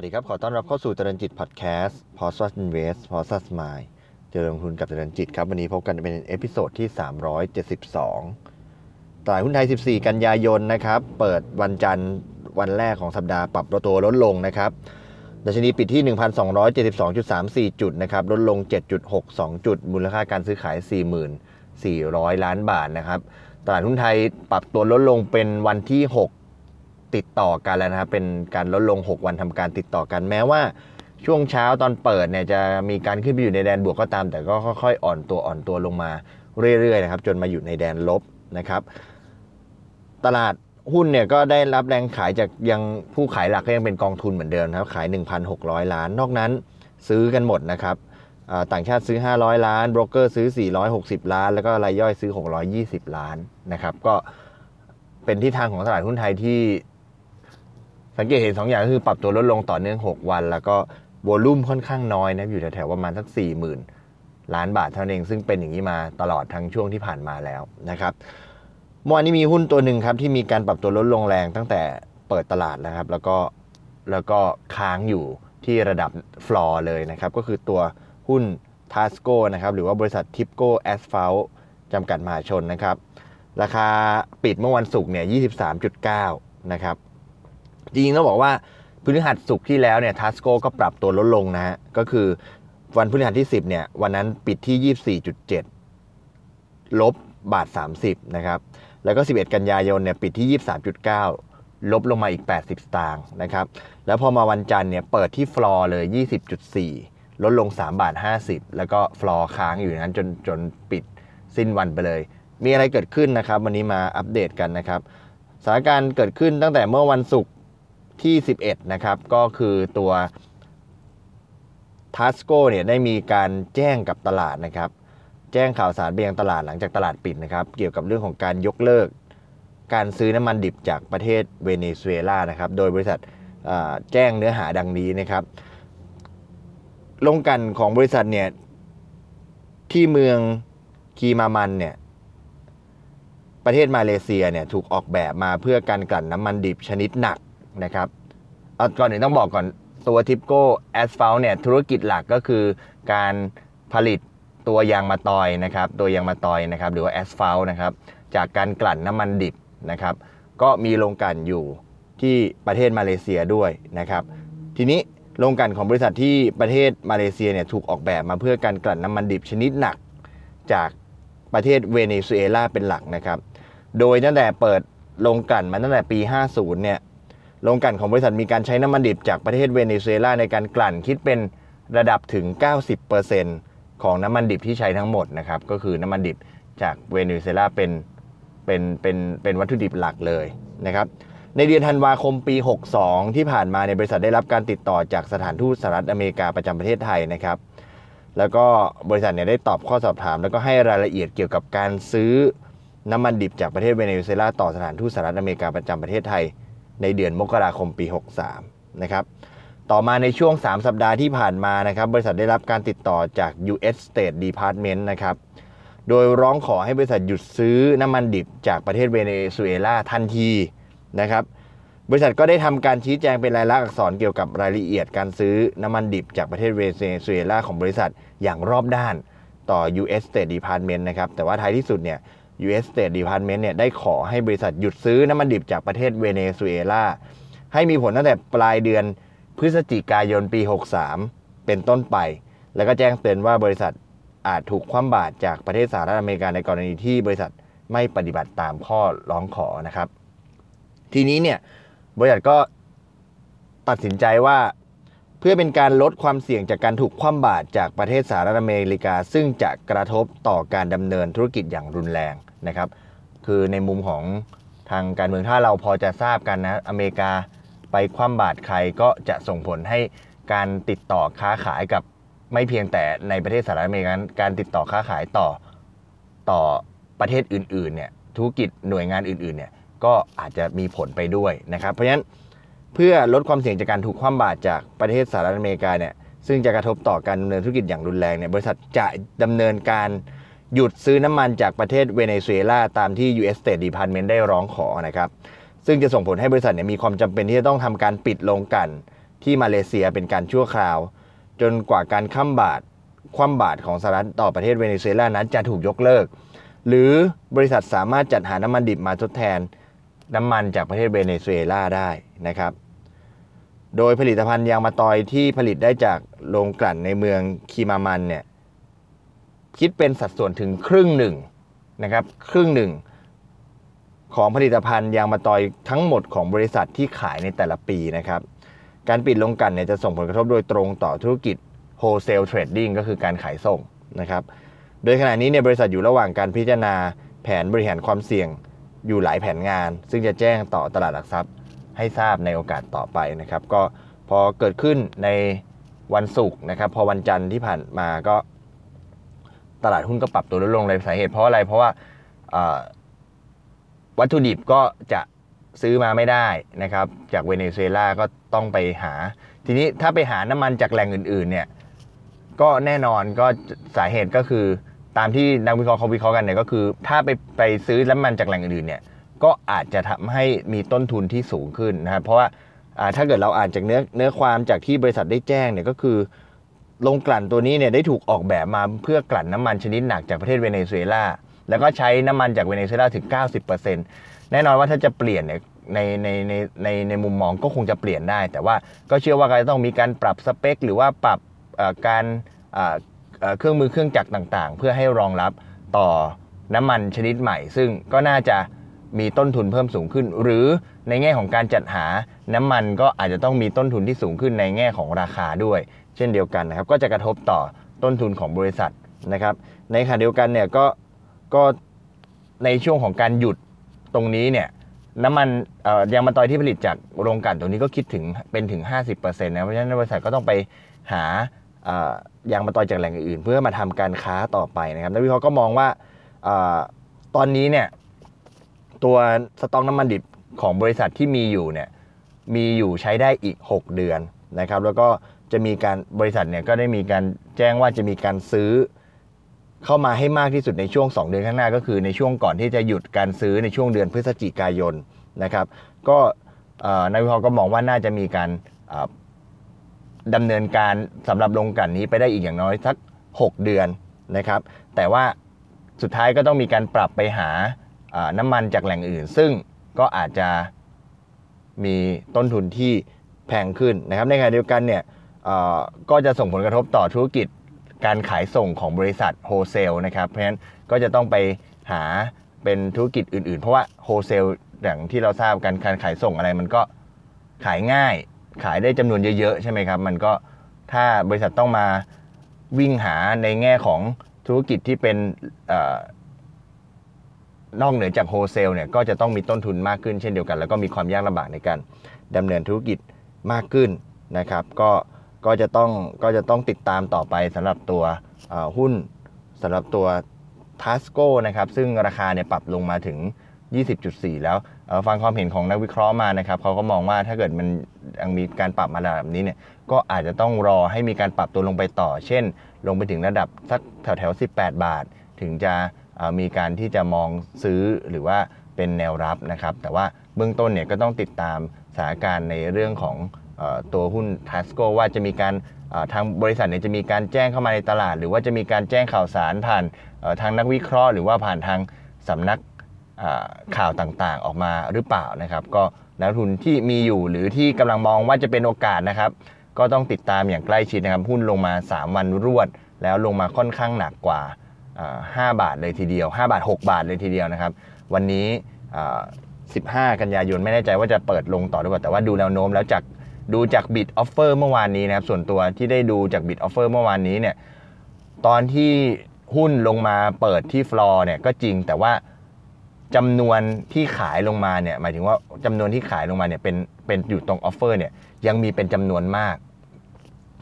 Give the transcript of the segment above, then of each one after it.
สวัสดีครับ ขอต้อนรับเข้าสู่เจริญจิตพอดแคสต์ p o s t Invest p o s t Smile เจริญลงทุนกับเจริญจิตครับ วันนี้พบกันเป็น episode ที่ 372 ตลาดหุ้นไทย 14 กันยายนนะครับ เปิดวันจันทร์วันแรกของสัปดาห์ปรับตัวลดลงนะครับดัชนีปิดที่ 1,272.34 จุดนะครับ ลดลง 7.62 จุด มูลค่าการซื้อขาย44,000 ล้านบาทนะครับ ตลาดหุ้นไทยปรับตัวลดลงเป็นวันที่ 6 ติดต่อกันแล้วนะครับเป็นการลดลง 6 วันทำการติดต่อกันแม้ว่า ช่วงเช้าตอนเปิดเนี่ยจะมีการขึ้นไปอยู่ในแดนบวกก็ตาม แต่ก็ค่อยๆ อ่อนตัวอ่อนตัวลงมาเรื่อยๆนะครับจนมาอยู่ในแดนลบนะครับตลาดหุ้นเนี่ยก็ได้รับแรงขายจากยังผู้ขายหลักก็ยังเป็นกองทุนเหมือนเดิมนะครับขาย 1,600 ล้าน นอกนั้นซื้อกันหมดนะครับต่างชาติซื้อ 500 ล้านโบรกเกอร์ซื้อ 460 ล้าน แล้วก็รายย่อยซื้อ 620 ล้านนะครับก็เป็นที่ทางของตลาดหุ้นไทยที่ สังเกตเห็น2ออย่างก็คือปรับตัวลดลงต่อเนื่อง 6 วัน แล้วก็วอลุ่มค่อนข้างน้อยนะอยู่แถวๆประมาณสัก4 0,000 ล้านบาทเท่านั้นเองซึ่งเป็นอย่างนี้มาตลอดทั้งช่วงที่ผ่านมาแล้วนะครับเมื่อวานนี้มีหุ้นตัวหนึ่งครับที่มีการปรับตัวลดลงแรงตั้งแต่เปิดตลาดแล้วครับแล้วก็แล้วก็ค้างอยู่ที่ระดับฟลอร์เลยนะครับก็คือตัวหุ้นทาสโกนะครับหรือว่าบริษัททิปโก้แอสฟัลจำกัดมหาชนนะครับราคาปิดเมื่อวันศุกร์เนี่ย 23.9 นะครับ จริงๆต้องบอกว่าพฤหัสสุกที่แล้วเนี่ยทัสโกก็ปรับตัวลดลงนะฮะก็คือวันพฤหัสที่ 10เนี่ยวันนั้นปิดที่ 24.7 ลบบาท 30นะครับแล้วก็ 11 กันยายนเนี่ยปิดที่ 23.9 ลบลงมาอีก 80 สตางค์นะครับแล้วพอมาวันจันทร์เนี่ยเปิดที่ฟลอร์เลย 20.4 ลดลง 3 บาท 50 แล้วก็ฟลอร์ค้างอยู่นั้นจนจนปิดสิ้นวันไปเลย มีอะไรเกิดขึ้นนะครับ วันนี้มาอัปเดตกันนะครับสถานการณ์เกิดขึ้นตั้งแต่เมื่อวันศุกร์ ที่ 11 นะครับ ก็คือตัวทัสโกเนี่ยได้มีการแจ้งกับตลาดนะครับ แจ้งข่าวสารไปยังตลาดหลังจากตลาดปิดนะครับ เกี่ยวกับเรื่องของการยกเลิก การซื้อน้ำมันดิบจากประเทศเวเนซุเอลานะครับ โดยบริษัทแจ้งเนื้อหาดังนี้นะครับ ลงกันของบริษัทเนี่ยที่เมืองคีมามันเนี่ยประเทศมาเลเซียเนี่ยถูกออกแบบมาเพื่อการกลั่นน้ำมันดิบชนิดหนัก นะครับเอาก่อนหนึ่งต้องบอกก่อนตัวทิปโก้แอสฟัลเนี่ยธุรกิจหลักก็คือการผลิตตัวยางมะตอยนะครับตัวยางมะตอยนะครับหรือว่าแอสฟัลนะครับจากการกลั่นน้ำมันดิบนะครับก็มีโรงกลั่นอยู่ที่ประเทศมาเลเซียด้วยนะครับทีนี้โรงกลั่นของบริษัทที่ประเทศมาเลเซียเนี่ยถูกออกแบบมาเพื่อการกลั่นน้ำมันดิบชนิดหนัก จากประเทศเวเนซุเอลาเป็นหลักนะครับโดยตั้งแต่เปิดโรงกลั่นมาตั้งแต่ปี 50เนี่ย โรงกลั่นของบริษัทมีการใช้น้ำมันดิบจากประเทศเวเนซุเอลาในการกลั่นคิดเป็นระดับถึง 90%ของน้ำมันดิบที่ใช้ทั้งหมดนะครับก็คือน้ำมันดิบจากเวเนซุเอลาเป็นเป็นเป็นเป็นวัตถุดิบหลักเลยนะครับในเดือนธันวาคมปี 62 ที่ผ่านมาในบริษัทได้รับการติดต่อจากสถานทูตสหรัฐอเมริกาประจำประเทศไทยนะครับ แล้วก็บริษัทเนี่ยได้ตอบข้อสอบถาม แล้วก็ให้รายละเอียดเกี่ยวกับการซื้อน้ำมันดิบจากประเทศเวเนซุเอลาต่อสถานทูตสหรัฐอเมริกาประจำประเทศไทย ในเดือนมกราคมปี 63 นะครับ ต่อมาในช่วง 3 สัปดาห์ที่ผ่านมานะครับ บริษัทได้รับการติดต่อจาก U.S. State Department นะครับ โดยร้องขอให้บริษัทหยุดซื้อน้ำมันดิบจากประเทศเวเนซุเอลาทันทีนะครับบริษัทก็ได้ทำการชี้แจงเป็นรายลักษณ์อักษรเกี่ยวกับรายละเอียดการซื้อน้ำมันดิบจากประเทศเวเนซุเอลาของบริษัทอย่างรอบด้านต่อ U.S. State Department นะครับ แต่ว่าท้ายที่สุดเนี่ย U.S. State Department เนี่ยได้ขอให้บริษัทหยุดซื้อน้ำมันดิบจากประเทศเวเนซุเอลาให้มีผลตั้งแต่ปลายเดือนพฤศจิกายนปี 63 เป็นต้นไป แล้วก็แจ้งเตือนว่าบริษัทอาจถูกคว่ำบาตรจากประเทศสหรัฐอเมริกาในกรณีที่บริษัทไม่ปฏิบัติตามข้อร้องขอนะครับ ทีนี้เนี่ยบริษัทก็ตัดสินใจว่าเพื่อเป็นการลดความเสี่ยงจากการถูกคว่ำบาตรจากประเทศสหรัฐอเมริกา ซึ่งจะกระทบต่อการดำเนินธุรกิจอย่างรุนแรง นะครับ คือในมุมของทางการเมืองถ้าเราพอจะทราบกันนะ อเมริกาไปคว่ำบาตรใครก็จะส่งผลให้การติดต่อค้าขายกับไม่เพียงแต่ในประเทศสหรัฐอเมริกาการติดต่อค้าขายต่อต่อประเทศอื่นๆเนี่ยธุรกิจหน่วยงานอื่นๆเนี่ยก็อาจจะมีผลไปด้วยนะครับ เพราะฉะนั้นเพื่อลดความเสี่ยงจากการถูกคว่ำบาตรจากประเทศสหรัฐอเมริกาเนี่ยซึ่งจะกระทบต่อการดำเนินธุรกิจอย่างรุนแรงเนี่ยบริษัทจะดำเนินการ หยุดซื้อน้ำมันจากประเทศเวเนซุเอลาตามที่ U.S. State Department ได้ร้องขอนะครับ ซึ่งจะส่งผลให้บริษัทเนี่ยมีความจำเป็นที่จะต้องทำการปิดโรงกันที่มาเลเซียเป็นการชั่วคราว จนกว่าการข้ามบาตรคว่ำบาตรของสหรัฐต่อประเทศเวเนซุเอลานั้นจะถูกยกเลิก หรือบริษัทสามารถจัดหาน้ำมันดิบมาทดแทนน้ำมันจากประเทศเวเนซุเอลาได้นะครับโดยผลิตภัณฑ์ยางมะตอยที่ผลิตได้จากโรงกลั่นในเมืองคีมามันเนี่ย คิดเป็นสัดส่วนถึงครึ่งหนึ่งนะครับครึ่งหนึ่งของผลิตภัณฑ์ยางมะตอยทั้งหมดของบริษัทที่ขายในแต่ละปีนะครับ การปิดโรงกันเนี่ยจะส่งผลกระทบโดยตรงต่อธุรกิจ wholesale trading ก็คือการขายส่งนะครับ โดยขณะนี้เนี่ยบริษัทอยู่ระหว่างการพิจารณาแผนบริหารความเสี่ยงอยู่หลายแผนงาน ซึ่งจะแจ้งต่อตลาดหลักทรัพย์ให้ทราบในโอกาสต่อไปนะครับ ก็พอเกิดขึ้นในวันศุกร์นะครับ พอวันจันทร์ที่ผ่านมาก็ ตลาดหุ้นก็ปรับตัวลดลงเลยสาเหตุเพราะอะไรเพราะว่าวัตถุดิบก็จะซื้อมาไม่ได้นะครับ จากเวเนซุเอลาก็ต้องไปหา ทีนี้ถ้าไปหาน้ำมันจากแหล่งอื่นๆเนี่ยก็แน่นอนก็สาเหตุก็คือตามที่นักวิเคราะห์เขาวิเคราะห์กันเนี่ยก็คือ ถ้าไปไปซื้อน้ำมันจากแหล่งอื่นๆเนี่ยก็อาจจะทำให้มีต้นทุนที่สูงขึ้นนะครับเพราะว่าถ้าเกิดเราอ่านจากเนื้อเนื้อความจากที่บริษัทได้แจ้งเนี่ยก็คือ โรงกลั่นตัวนี้เนี่ยได้ถูกออกแบบมาเพื่อกลั่นน้ำมันชนิดหนักจากประเทศเวเนซุเอลาแล้วก็ใช้น้ำมันจากเวเนซุเอลาถึง 90%แน่นอนว่าถ้าจะเปลี่ยนเนี่ยในในในในในมุมมองก็คงจะเปลี่ยนได้ แต่ว่าก็เชื่อว่าก็จะต้องมีการปรับสเปค หรือว่าปรับการเครื่องมือเครื่องจักรต่างๆ เพื่อให้รองรับต่อน้ำมันชนิดใหม่ ซึ่งก็น่าจะมีต้นทุนเพิ่มสูงขึ้น หรือในแง่ของการจัดหาน้ำมันก็อาจจะต้องมีต้นทุนที่สูงขึ้นในแง่ของราคาด้วย เช่นเดียวกันนะครับ ก็จะกระทบต่อต้นทุนของบริษัทนะครับ ในขณะเดียวกันเนี่ยก็ก็ในช่วงของการหยุดตรงนี้เนี่ยน้ำมันยางมะตอยที่ผลิตจากโรงกลั่นตรงนี้ก็คิดถึงเป็นถึง 50%นะเพราะฉะนั้นบริษัทก็ต้องไปหายางมะตอยจากแหล่งอื่น เพื่อมาทำการค้าต่อไปนะครับนักวิเคราะห์ก็มองว่าตอนนี้เนี่ยตัวสต็อกน้ำมันดิบของบริษัทที่มีอยู่เนี่ยมีอยู่ใช้ได้อีก 6 เดือนนะครับ แล้วก็ จะมีการบริษัทเนี่ยก็ได้มีการแจ้งว่าจะมีการซื้อ เข้ามาให้มากที่สุดในช่วง 2 เดือนข้างหน้าก็คือในช่วงก่อนที่จะหยุดการซื้อในช่วงเดือนพฤศจิกายนนะครับ ก็นายวิเคราะห์ก็มองว่าน่าจะมีการดำเนินการสำหรับโรงกลั่นนี้ไปได้อีกอย่างน้อยสัก 6 เดือนนะครับ แต่ว่าสุดท้ายก็ต้องมีการปรับไปหาน้ำมันจากแหล่งอื่น ซึ่งก็อาจจะมีต้นทุนที่แพงขึ้นนะครับ ในขณะเดียวกันเนี่ย ก็จะส่งผลกระทบต่อธุรกิจการขายส่งของบริษัทโฮเซลนะครับ เพราะฉะนั้นก็จะต้องไปหาเป็นธุรกิจอื่น ๆ เพราะว่าโฮเซลอย่างที่เราทราบกันการขายส่งอะไรมันก็ขายง่ายขายได้จำนวนเยอะ ๆ ใช่ไหมครับ มันก็ถ้าบริษัทต้องมาวิ่งหาในแง่ของธุรกิจที่เป็นนอกเหนือจากโฮเซลเนี่ยก็จะต้องมีต้นทุนมากขึ้นเช่นเดียวกัน แล้วก็มีความยากลำบากในการดำเนินธุรกิจมากขึ้นนะครับ ก็ ก็จะต้องก็จะต้องติดตามต่อไปสำหรับตัวหุ้นสำหรับตัวทัสโก้นะครับซึ่งราคาเนี่ยปรับลงมาถึง 20.4 แล้วฟังความเห็นของนักวิเคราะห์มานะครับเขาก็มองว่าถ้าเกิดมันยังมีการปรับมาระดับนี้เนี่ยก็อาจจะต้องรอให้มีการปรับตัวลงไปต่อ เช่น ลงไปถึงระดับสักแถวแถว18 บาท ถึงจะมีการที่จะมองซื้อหรือว่าเป็นแนวรับนะครับ แต่ว่าเบื้องต้นเนี่ยก็ต้องติดตามสถานการณ์ในเรื่องของ ตัวหุ้นทัสโกว่าจะมีการทางบริษัทเนี่ยจะมีการแจ้งเข้ามาในตลาด หรือว่าจะมีการแจ้งข่าวสารผ่านทางนักวิเคราะห์หรือว่าผ่านทางสำนักข่าวต่างๆ ออกมาหรือเปล่านะครับ ก็นักลงทุนที่มีอยู่หรือที่กำลังมองว่าจะเป็นโอกาสนะครับ ก็ต้องติดตามอย่างใกล้ชิดนะครับหุ้นลงมา 3 วันรวด แล้วลงมาค่อนข้างหนักกว่า 5 บาทเลยทีเดียว 5 บาท 6 บาทเลยทีเดียวนะครับ วันนี้ 15 กันยายนไม่แน่ใจว่าจะเปิดลงต่อหรือเปล่าแต่ว่าดูแนวโน้มแล้วจาก ดูจาก bid offer เมื่อวานนี้นะครับ ส่วนตัวที่ได้ดูจาก bid offer เมื่อวานนี้เนี่ย ตอนที่หุ้นลงมาเปิดที่ฟลอร์เนี่ยก็จริงแต่ว่าจำนวนที่ขายลงมาเนี่ยหมายถึงว่าจำนวนที่ขายลงมาเนี่ยเป็นเป็นอยู่ตรง offer เนี่ยยังมีเป็นจำนวนมาก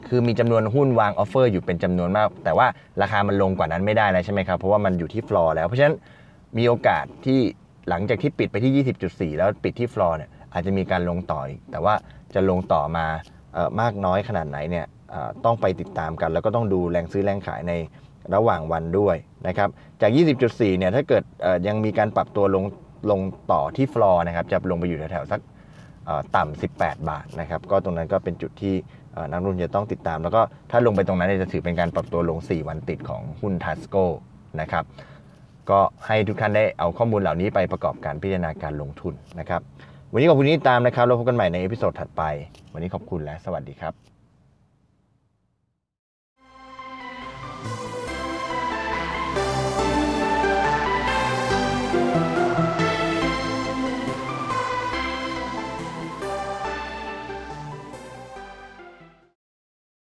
คือมีจำนวนหุ้นวาง offer อยู่เป็นจำนวนมาก แต่ว่าราคามันลงกว่านั้นไม่ได้แล้วใช่ไหมครับ เพราะว่ามันอยู่ที่ฟลอร์แล้ว เพราะฉะนั้นมีโอกาสที่หลังจากที่ปิดไปที่ 20.4 แล้วปิดที่ฟลอร์เนี่ยอาจจะมีการลงต่ออีกแต่ว่า จะลงต่อมามากน้อยขนาดไหนเนี่ยต้องไปติดตามกัน แล้วก็ต้องดูแรงซื้อแรงขายในระหว่างวันด้วยนะครับจาก 20.4 เนี่ยถ้าเกิดยังมีการปรับตัวลงลงต่อที่ฟลอร์นะครับจะลงไปอยู่แถวๆสักต่ำ 18 บาทนะครับก็ตรงนั้นก็เป็นจุดที่นักลงทุนจะต้องติดตาม แล้วก็ถ้าลงไปตรงนั้นจะถือเป็นการปรับตัวลง 4 วันติดของหุ้นทัสโกนะครับก็ให้ทุกท่านได้เอาข้อมูลเหล่านี้ไปประกอบการพิจารณาการลงทุนนะครับ วันนี้ขอบคุณที่ติดตามนะครับเราพบกันใหม่ใน episode ถัดไป วันนี้ขอบคุณและสวัสดีครับ